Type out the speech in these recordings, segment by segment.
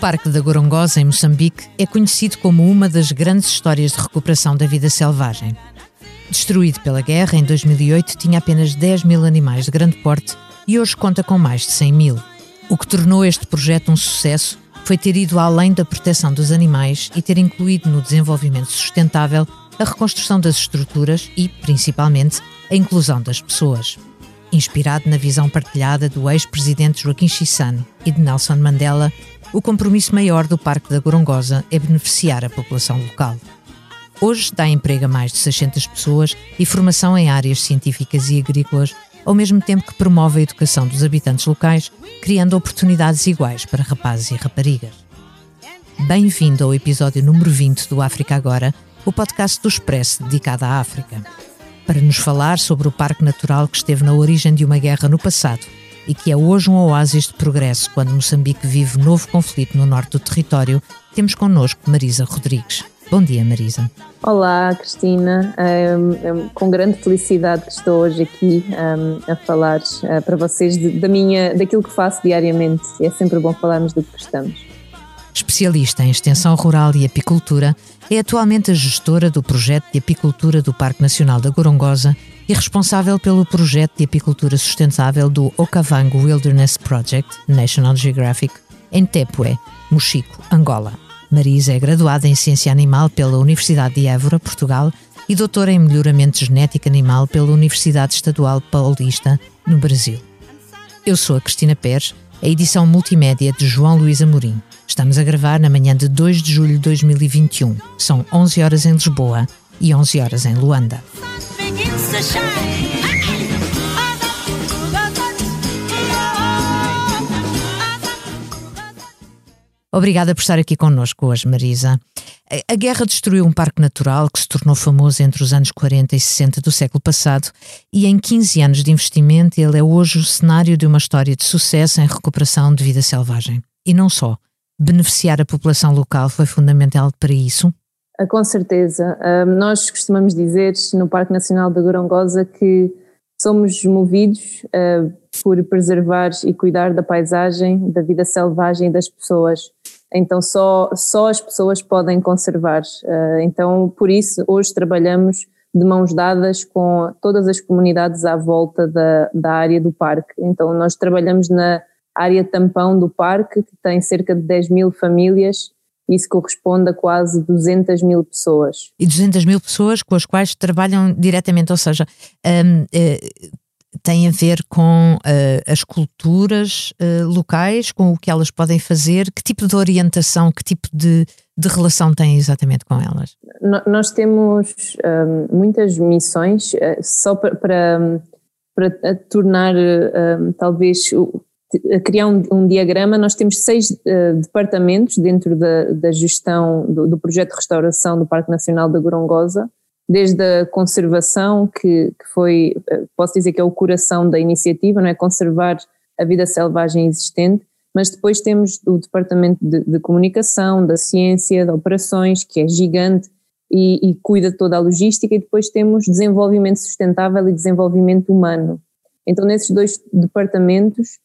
Parque da Gorongosa, em Moçambique, é conhecido como uma das grandes histórias de recuperação da vida selvagem. Destruído pela guerra, em 2008 tinha apenas 10 mil animais de grande porte e hoje conta com mais de 100 mil. O que tornou este projeto um sucesso foi ter ido além da proteção dos animais e ter incluído no desenvolvimento sustentável a reconstrução das estruturas e, principalmente, a inclusão das pessoas. Inspirado na visão partilhada do ex-presidente Joaquim Chissano e de Nelson Mandela, o compromisso maior do Parque da Gorongosa é beneficiar a população local. Hoje dá emprego a mais de 600 pessoas e formação em áreas científicas e agrícolas, ao mesmo tempo que promove a educação dos habitantes locais, criando oportunidades iguais para rapazes e raparigas. Bem-vindo ao episódio número 20 do África Agora, o podcast do Expresso dedicado à África. Para nos falar sobre o Parque Natural que esteve na origem de uma guerra no passado e que é hoje um oásis de progresso quando Moçambique vive novo conflito no norte do território, temos connosco Marisa Rodrigues. Bom dia, Marisa. Olá, Cristina. Com grande felicidade que estou hoje aqui a falar uh, para vocês de, da minha, daquilo que faço diariamente. É sempre bom falarmos do que gostamos. Especialista em extensão rural e apicultura, é atualmente a gestora do projeto de apicultura do Parque Nacional da Gorongosa e responsável pelo projeto de apicultura sustentável do Okavango Wilderness Project, National Geographic, em Tepué, Mochico, Angola. Marisa é graduada em Ciência Animal pela Universidade de Évora, Portugal, e doutora em Melhoramento Genético Animal pela Universidade Estadual Paulista, no Brasil. Eu sou a Cristina Pérez, a edição multimédia de João Luís Amorim. Estamos a gravar na manhã de 2 de julho de 2021. São 11 horas em Lisboa e 11 horas em Luanda. Obrigada por estar aqui connosco hoje, Marisa. A guerra destruiu um parque natural que se tornou famoso entre os anos 40 e 60 do século passado e em 15 anos de investimento ele é hoje o cenário de uma história de sucesso em recuperação de vida selvagem. E não só. Beneficiar a população local foi fundamental para isso? Ah, com certeza. Nós costumamos dizer no Parque Nacional da Gorongosa que somos movidos uh, por preservar e cuidar da paisagem, da vida selvagem e das pessoas. Então só, só as pessoas podem conservar. Uh, então por isso hoje trabalhamos de mãos dadas com todas as comunidades à volta da, da área do parque. Então nós trabalhamos na área tampão do parque, que tem cerca de 10 mil famílias isso corresponde a quase 200 mil pessoas. E 200 mil pessoas com as quais trabalham diretamente, ou seja, um, uh, eh, tem a ver com uh, as culturas uh, locais, com o que elas podem fazer, que tipo de orientação, que tipo de, de relação têm exatamente com elas? nós temos um, muitas missões só para, para, para tornar um, talvez criar um, um, diagrama, nós temos seis uh, departamentos dentro da, da gestão do, do, projeto de restauração do Parque Nacional da Gorongosa, desde a conservação, que, que foi, uh, posso dizer que é o coração da iniciativa, não é? Conservar a vida selvagem existente, mas depois temos o departamento de, de comunicação, da ciência, de operações, que é gigante e, e cuida de toda a logística, e depois temos desenvolvimento sustentável e desenvolvimento humano. Então, nesses dois departamentos,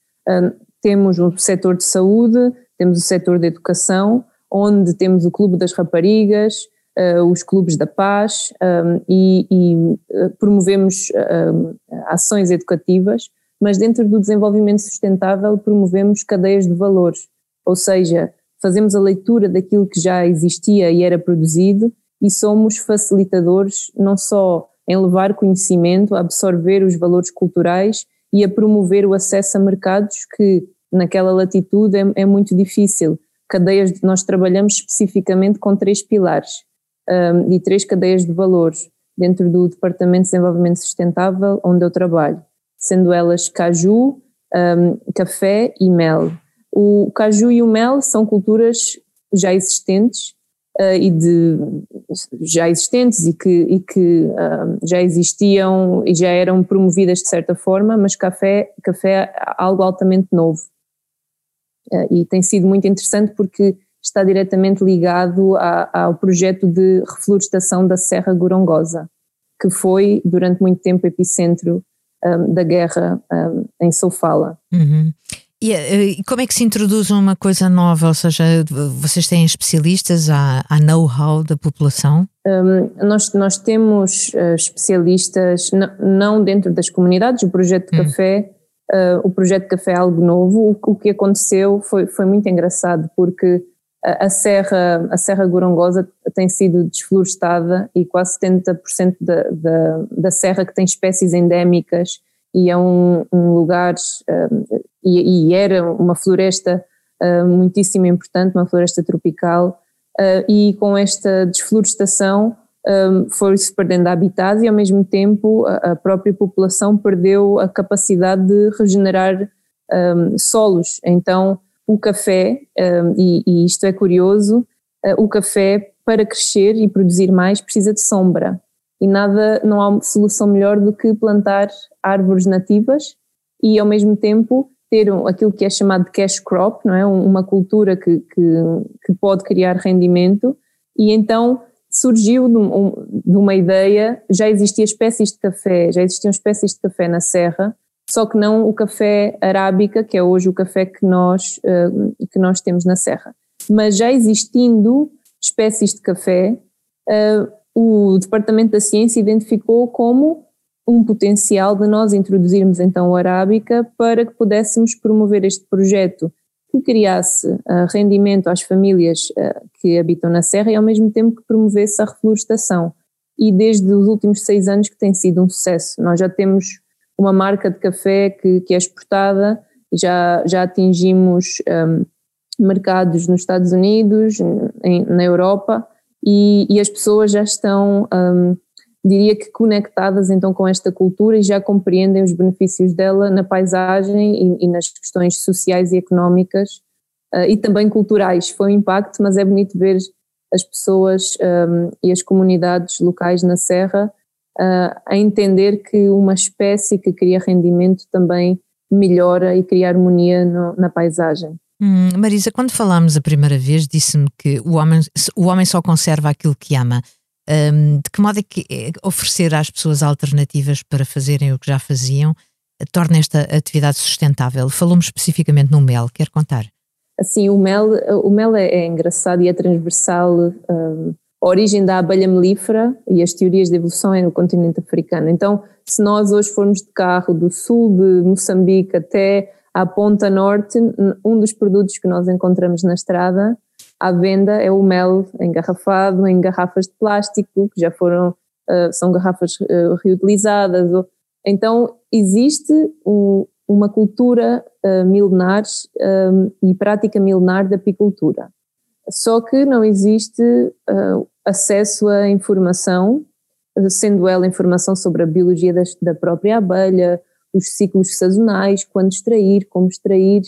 temos o setor de saúde, temos o setor de educação, onde temos o Clube das Raparigas, uh, os Clubes da Paz um, e, e uh, promovemos uh, ações educativas, mas dentro do desenvolvimento sustentável promovemos cadeias de valores, ou seja, fazemos a leitura daquilo que já existia e era produzido e somos facilitadores não só em levar conhecimento, absorver os valores culturais e a promover o acesso a mercados que naquela latitude é, é muito difícil. Cadeias de, nós trabalhamos especificamente com três pilares um, e três cadeias de valores dentro do Departamento de Desenvolvimento Sustentável onde eu trabalho, sendo elas caju, um, café e mel. O caju e o mel são culturas já existentes uh, e de já existentes e que, e que já existiam e já eram promovidas de certa forma, mas café, café é algo altamente novo. Uh, e tem sido muito interessante porque está diretamente ligado a, ao projeto de reflorestação da Serra Gorongosa, que foi durante muito tempo epicentro um, da guerra um, em Sofala. Uhum. E, eh, e, como é que se introduz uma coisa nova? Ou seja, vocês têm especialistas, há, há know-how da população? Um, nós, nós temos uh, especialistas, não dentro das comunidades, o projeto de hum. café, uh, o projeto de café é algo novo. O, o, que aconteceu foi, foi muito engraçado, porque a, Serra, a Serra Gorongosa tem sido desflorestada e quase 70% da, da, da serra que tem espécies endémicas e é um, um lugar, um, e, e, era uma floresta uh, muitíssimo importante, uma floresta tropical, uh, e com esta desflorestação um, foi-se perdendo habitat e ao mesmo tempo a, a, própria população perdeu a capacidade de regenerar solos. Então o café, um, e, e, isto é curioso, uh, o café para crescer e produzir mais precisa de sombra e nada, não há solução melhor do que plantar árvores nativas e ao mesmo tempo ter aquilo que é chamado de cash crop, não é? uma cultura que, que, que pode criar rendimento e então surgiu de, um, de, uma ideia, já existiam espécies de café, já existiam espécies de café na serra, só que não o café arábica, que é hoje o café que nós, uh, que nós temos na serra. Mas já existindo espécies de café, uh, o Departamento da Ciência identificou como um potencial de nós introduzirmos então o Arábica para que pudéssemos promover este projeto que criasse uh, rendimento às famílias que habitam na Serra e ao mesmo tempo que promovesse a reflorestação. E desde os últimos seis anos que tem sido um sucesso. Nós já temos uma marca de café que, que é exportada, já, já atingimos um, mercados nos Estados Unidos, em, na Europa, e, e as pessoas já estão, um, diria que conectadas então com esta cultura e já compreendem os benefícios dela na paisagem e, e nas questões sociais e económicas uh, e também culturais. Foi um impacto, mas é bonito ver as pessoas um, e as comunidades locais na Serra uh, a entender que uma espécie que cria rendimento também melhora e cria harmonia no, na paisagem. Hum, Marisa, quando falámos a primeira vez, disse-me que o homem, o homem só conserva aquilo que ama. Um, de que modo é que é oferecer às pessoas alternativas para fazerem o que já faziam torna esta atividade sustentável? Falou-me especificamente no mel, quer contar? Assim, o mel, o mel é, é engraçado e é transversal. Um, a origem da abelha melífera e as teorias de evolução é no continente africano. Então, se nós hoje formos de carro do sul de Moçambique até à Ponta Norte, um dos produtos que nós encontramos na estrada à venda é o mel engarrafado em garrafas de plástico, que já foram, uh, são garrafas uh, reutilizadas. Então, existe um, uma cultura uh, milenar e prática milenar da apicultura. Só que não existe acesso à informação, sendo ela informação sobre a biologia das, da própria abelha, os ciclos sazonais, quando extrair, como extrair,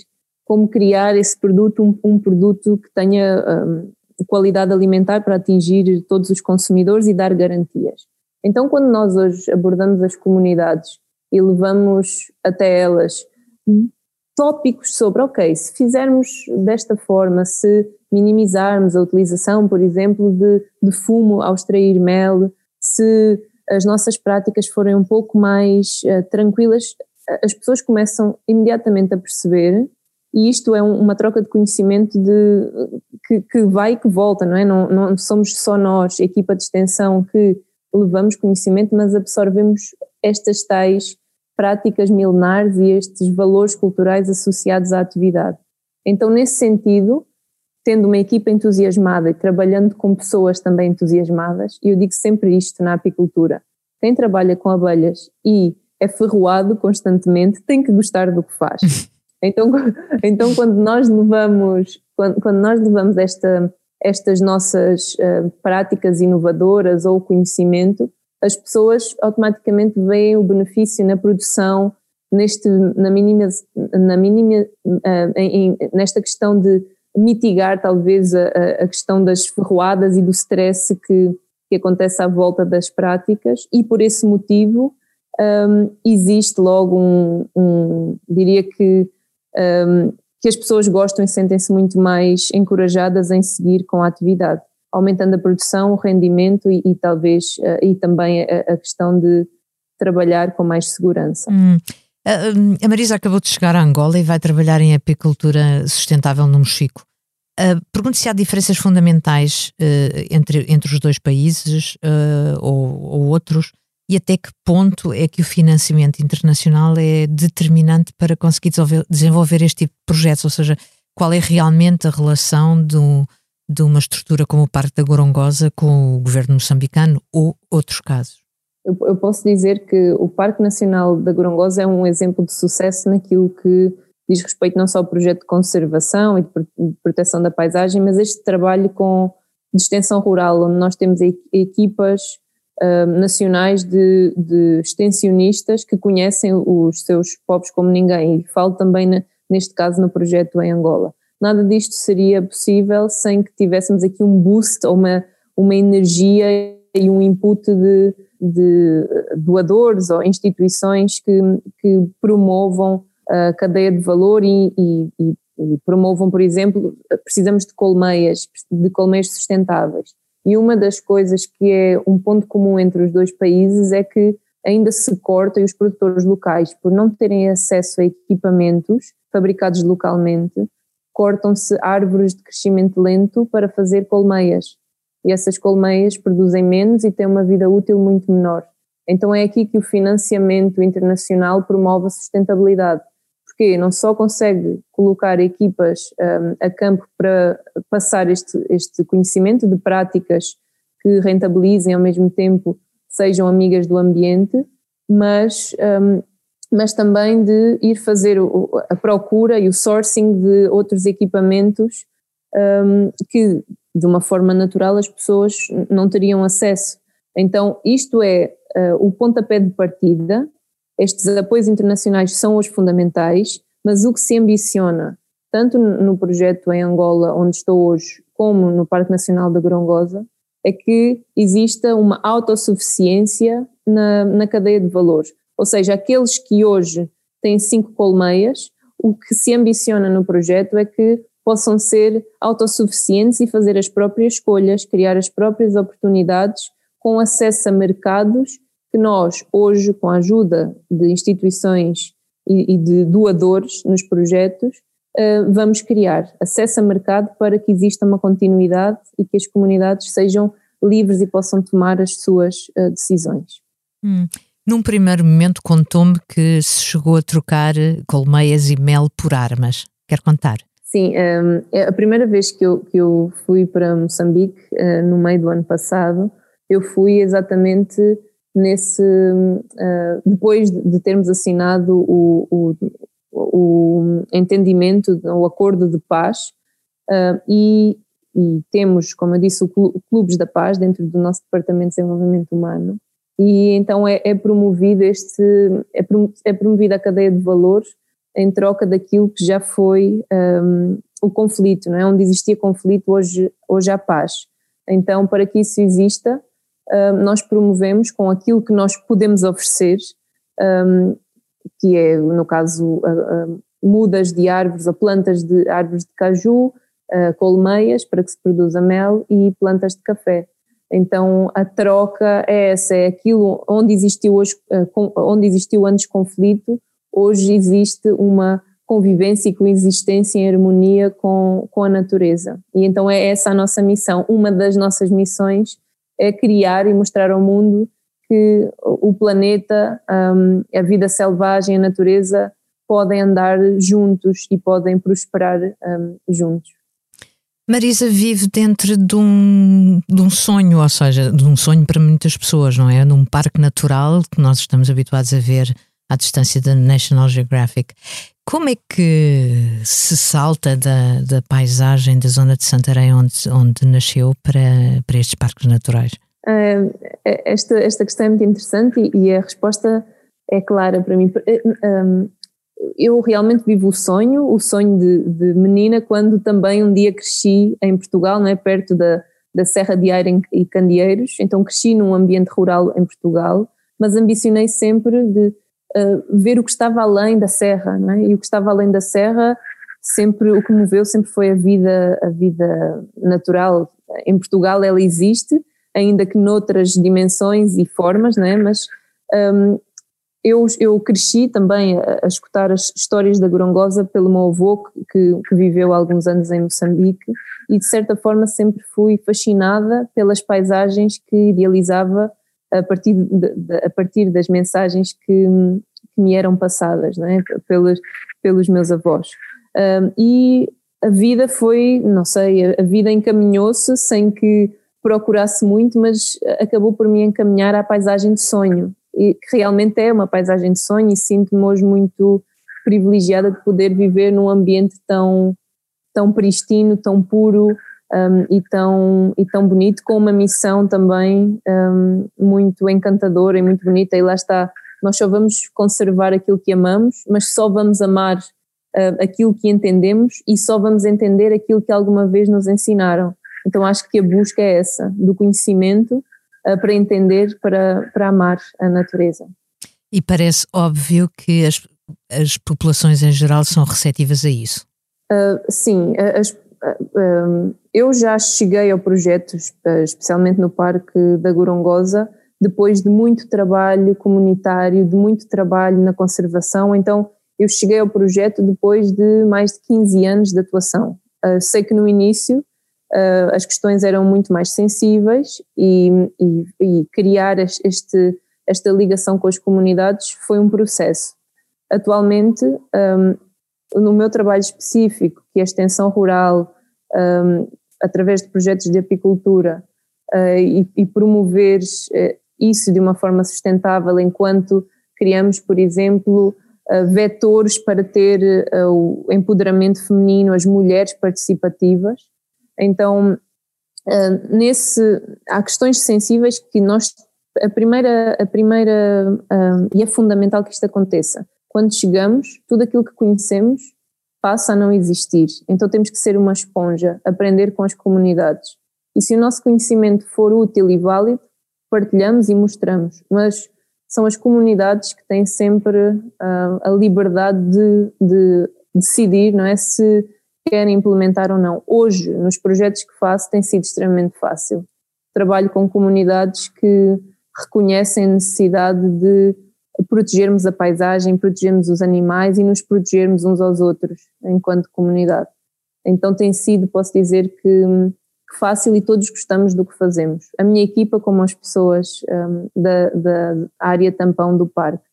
como criar esse produto, um, um produto que tenha um, qualidade alimentar para atingir todos os consumidores e dar garantias. Então, quando nós hoje abordamos as comunidades e levamos até elas tópicos sobre, ok, se fizermos desta forma, se minimizarmos a utilização, por exemplo, de, de fumo ao extrair mel, se as nossas práticas forem um pouco mais uh, tranquilas, as pessoas começam imediatamente a perceber, e isto é um, uma troca de conhecimento de, que, que, vai e que volta, não é? Não, não somos só nós, equipa de extensão, que levamos conhecimento, mas absorvemos estas tais práticas milenares e estes valores culturais associados à atividade. Então, nesse sentido, tendo uma equipa entusiasmada e trabalhando com pessoas também entusiasmadas, e eu digo sempre isto na apicultura: quem trabalha com abelhas e é ferroado constantemente tem que gostar do que faz. Então, então quando nós levamos, quando, quando nós levamos esta, estas nossas uh, práticas inovadoras ou conhecimento, as pessoas automaticamente veem o benefício na produção, neste, na mínima, na mínima uh, em, nesta questão de mitigar talvez a, a questão das ferroadas e do stress que, que acontece à volta das práticas e por esse motivo um, existe logo um, um diria que, um, que as pessoas gostam e sentem-se muito mais encorajadas em seguir com a atividade, aumentando a produção, o rendimento e, e talvez uh, e também a, a, questão de trabalhar com mais segurança. Hum. A Marisa acabou de chegar a Angola e vai trabalhar em apicultura sustentável no Mexico. Uh, Pergunto se há diferenças fundamentais uh, entre, entre os dois países uh, ou, ou, outros e até que ponto é que o financiamento internacional é determinante para conseguir desenvolver, desenvolver este tipo de projetos, ou seja, qual é realmente a relação do, de uma estrutura como o Parque da Gorongosa com o governo moçambicano ou outros casos? Eu, eu posso dizer que o Parque Nacional da Gorongosa é um exemplo de sucesso naquilo que diz respeito não só ao projeto de conservação e de proteção da paisagem, mas este trabalho com de extensão rural, onde nós temos equipas uh, nacionais de, de, extensionistas que conhecem os seus povos como ninguém, e falo também na, neste caso no projeto em Angola. Nada disto seria possível sem que tivéssemos aqui um boost uma, uma energia e um input de, de doadores ou instituições que, que promovam a cadeia de valor e, e, e, promovam, por exemplo, precisamos de colmeias, de colmeias sustentáveis. E uma das coisas que é um ponto comum entre os dois países é que ainda se corta e os produtores locais, por não terem acesso a equipamentos fabricados localmente, cortam-se árvores de crescimento lento para fazer colmeias. E essas colmeias produzem menos e têm uma vida útil muito menor. Então é aqui que o financiamento internacional promove a sustentabilidade porque não só consegue colocar equipas um, a campo para passar este, este conhecimento de práticas que rentabilizem ao mesmo tempo sejam amigas do ambiente, mas, um, mas também de ir fazer o, a procura e o sourcing de outros equipamentos um, que de uma forma natural as pessoas não teriam acesso. Então isto é uh, o pontapé de partida estes apoios internacionais são os fundamentais, mas o que se ambiciona, tanto no projeto em Angola, onde estou hoje, como no Parque Nacional da Gorongosa, é que exista uma autossuficiência na, na cadeia de valores. Ou seja, aqueles que hoje têm cinco colmeias, o que se ambiciona no projeto é que possam ser autossuficientes e fazer as próprias escolhas, criar as próprias oportunidades com acesso a mercados que nós, hoje, com a ajuda de instituições e, e de doadores nos projetos, uh, vamos criar acesso a mercado para que exista uma continuidade e que as comunidades sejam livres e possam tomar as suas uh, decisões. Hum. Num primeiro momento contou-me que se chegou a trocar colmeias e mel por armas. Quer contar? Sim, um, é a primeira vez que eu, que eu fui para Moçambique, uh, no meio do ano passado, eu fui exatamente nesse uh, depois de termos assinado o, o, o entendimento, o acordo de paz uh, e, e, temos, como eu disse, o Clubes da Paz dentro do nosso Departamento de Desenvolvimento Humano. E então é, é este é, é promovida a cadeia de valores em troca daquilo que já foi um, o conflito, não é? Onde existia conflito, hoje, hoje há paz. Então, para que isso exista, nós promovemos com aquilo que nós podemos oferecer, um, que é, no caso, uh, uh, mudas de árvores ou plantas de árvores de caju, colmeias para que se produza mel e plantas de café. Então a troca é essa, é aquilo onde existiu hoje, onde existiu antes conflito, hoje existe uma convivência e coexistência em harmonia com, com a natureza. E então é essa a nossa missão. Uma das nossas missões é criar e mostrar ao mundo que o planeta, um, a vida selvagem, a natureza podem andar juntos e podem prosperar um, juntos. Marisa vive dentro de um, de um sonho, ou seja, de um sonho para muitas pessoas, não é? Num parque natural que nós estamos habituados a ver à distância da National Geographic. Como é que se salta da, da paisagem da zona de Santarém, onde, onde nasceu, para, para estes parques naturais? Uh, esta, esta questão é muito interessante e, e, a resposta é clara para mim. Um, eu realmente vivo o sonho, o sonho de, de, menina, quando também um dia cresci em Portugal, não é? perto da, da Serra de Aire e Candeeiros, então cresci num ambiente rural em Portugal, mas ambicionei sempre de ver o que estava além da serra, não é? E o que estava além da serra, sempre o que moveu sempre foi a vida, a vida natural. Em Portugal ela existe, ainda que noutras dimensões e formas, não é? Mas um, eu, eu cresci também a, a, escutar as histórias da Gorongosa pelo meu avô, que, que viveu alguns anos em Moçambique, e de certa forma sempre fui fascinada pelas paisagens que idealizava a partir, de, de, a partir das mensagens que, que me eram passadas é? pelos, pelos meus avós. Um, e a vida foi, não sei, a vida encaminhou-se sem que procurasse muito, mas acabou por me encaminhar à paisagem de sonho, e que realmente é uma paisagem de sonho e sinto-me hoje muito privilegiada de poder viver num ambiente tão, tão pristino, tão puro um, e, tão, e tão bonito, com uma missão também um, muito encantadora e muito bonita, e lá está, nós só vamos conservar aquilo que amamos, mas só vamos amar uh, aquilo que entendemos e só vamos entender aquilo que alguma vez nos ensinaram. Então acho que a busca é essa, do conhecimento uh, para entender, para, para amar a natureza. E parece óbvio que as, as populações em geral são receptivas a isso. Uh, sim, as, eu já cheguei ao projeto, especialmente no Parque da Gorongosa, depois de muito trabalho comunitário, de muito trabalho na conservação, então eu cheguei ao projeto depois de mais de 15 anos de atuação. Uh, sei que no início uh, as questões eram muito mais sensíveis e, e, e criar este, esta ligação com as comunidades foi um processo. Atualmente, um, no meu trabalho específico, que é a extensão rural, um, através de projetos de apicultura uh, e, e, promover isso de uma forma sustentável enquanto criamos, por exemplo, uh, vetores para ter o empoderamento feminino, as mulheres participativas. Então, nesse, há questões sensíveis que nós, a primeira, a primeira e é fundamental que isto aconteça. Quando chegamos, tudo aquilo que conhecemos passa a não existir. Então temos que ser uma esponja, aprender com as comunidades. E se o nosso conhecimento for útil e válido, partilhamos e mostramos, mas são as comunidades que têm sempre uh, a liberdade de, de, decidir, não é, se querem implementar ou não. Hoje, nos projetos que faço, tem sido extremamente fácil. Trabalho com comunidades que reconhecem a necessidade de protegermos a paisagem, protegermos os animais e nos protegermos uns aos outros enquanto comunidade. Então tem sido, posso dizer que fácil e todos gostamos do que fazemos. A minha equipa, como as pessoas um, da, da área tampão do parque.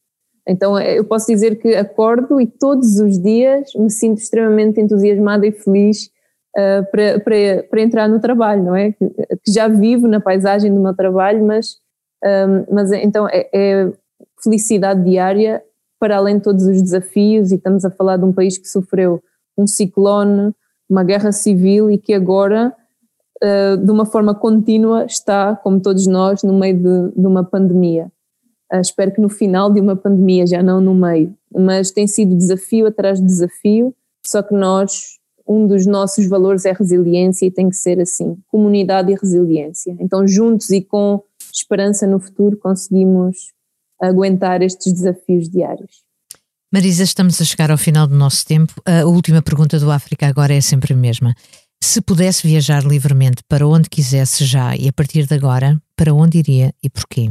Então eh, eu posso dizer que acordo e todos os dias me sinto extremamente entusiasmada e feliz uh, para, para, para entrar no trabalho, não é? Que, que, já vivo na paisagem do meu trabalho, mas, um, mas então é, é felicidade diária para além de todos os desafios e estamos a falar de um país que sofreu um ciclone, uma guerra civil e que agora uh, de uma forma contínua, está, como todos nós, no meio de, de uma pandemia. Uh, espero que no final de uma pandemia, já não no meio, mas tem sido desafio atrás de desafio, só que nós, um dos nossos valores é resiliência e tem que ser assim, comunidade e resiliência. Então, juntos e com esperança no futuro, conseguimos aguentar estes desafios diários. Marisa, estamos a chegar ao final do nosso tempo. A última pergunta do África agora é sempre a mesma. Se pudesse viajar livremente para onde quisesse já e a partir de agora, para onde iria e porquê?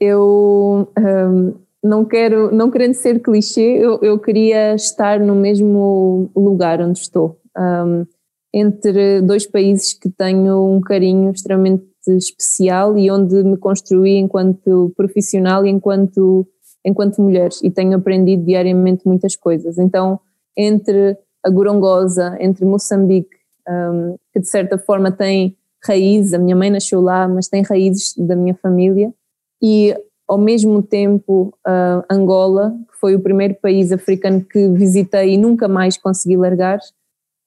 Eu um, não quero, não querendo ser clichê, eu, eu, queria estar no mesmo lugar onde estou, um, entre dois países que tenho um carinho extremamente especial e onde me construí enquanto profissional e enquanto enquanto mulher e tenho aprendido diariamente muitas coisas. Então, entre a Gorongosa, entre Moçambique um, que de certa forma tem raízes, a minha mãe nasceu lá, mas tem raízes da minha família, e ao mesmo tempo uh, Angola, que foi o primeiro país africano que visitei e nunca mais consegui largar,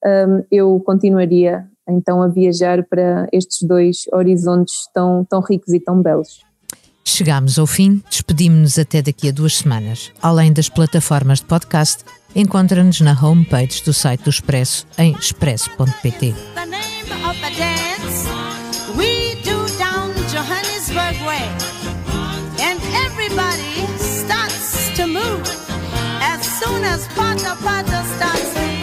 um, eu continuaria então a viajar para estes dois horizontes tão, tão ricos e tão belos. Chegamos ao fim, despedimos-nos até daqui a duas semanas. Além das plataformas de podcast, encontra-nos na homepage do site do Expresso em expresso.pt. as soon as Pata Pata starts.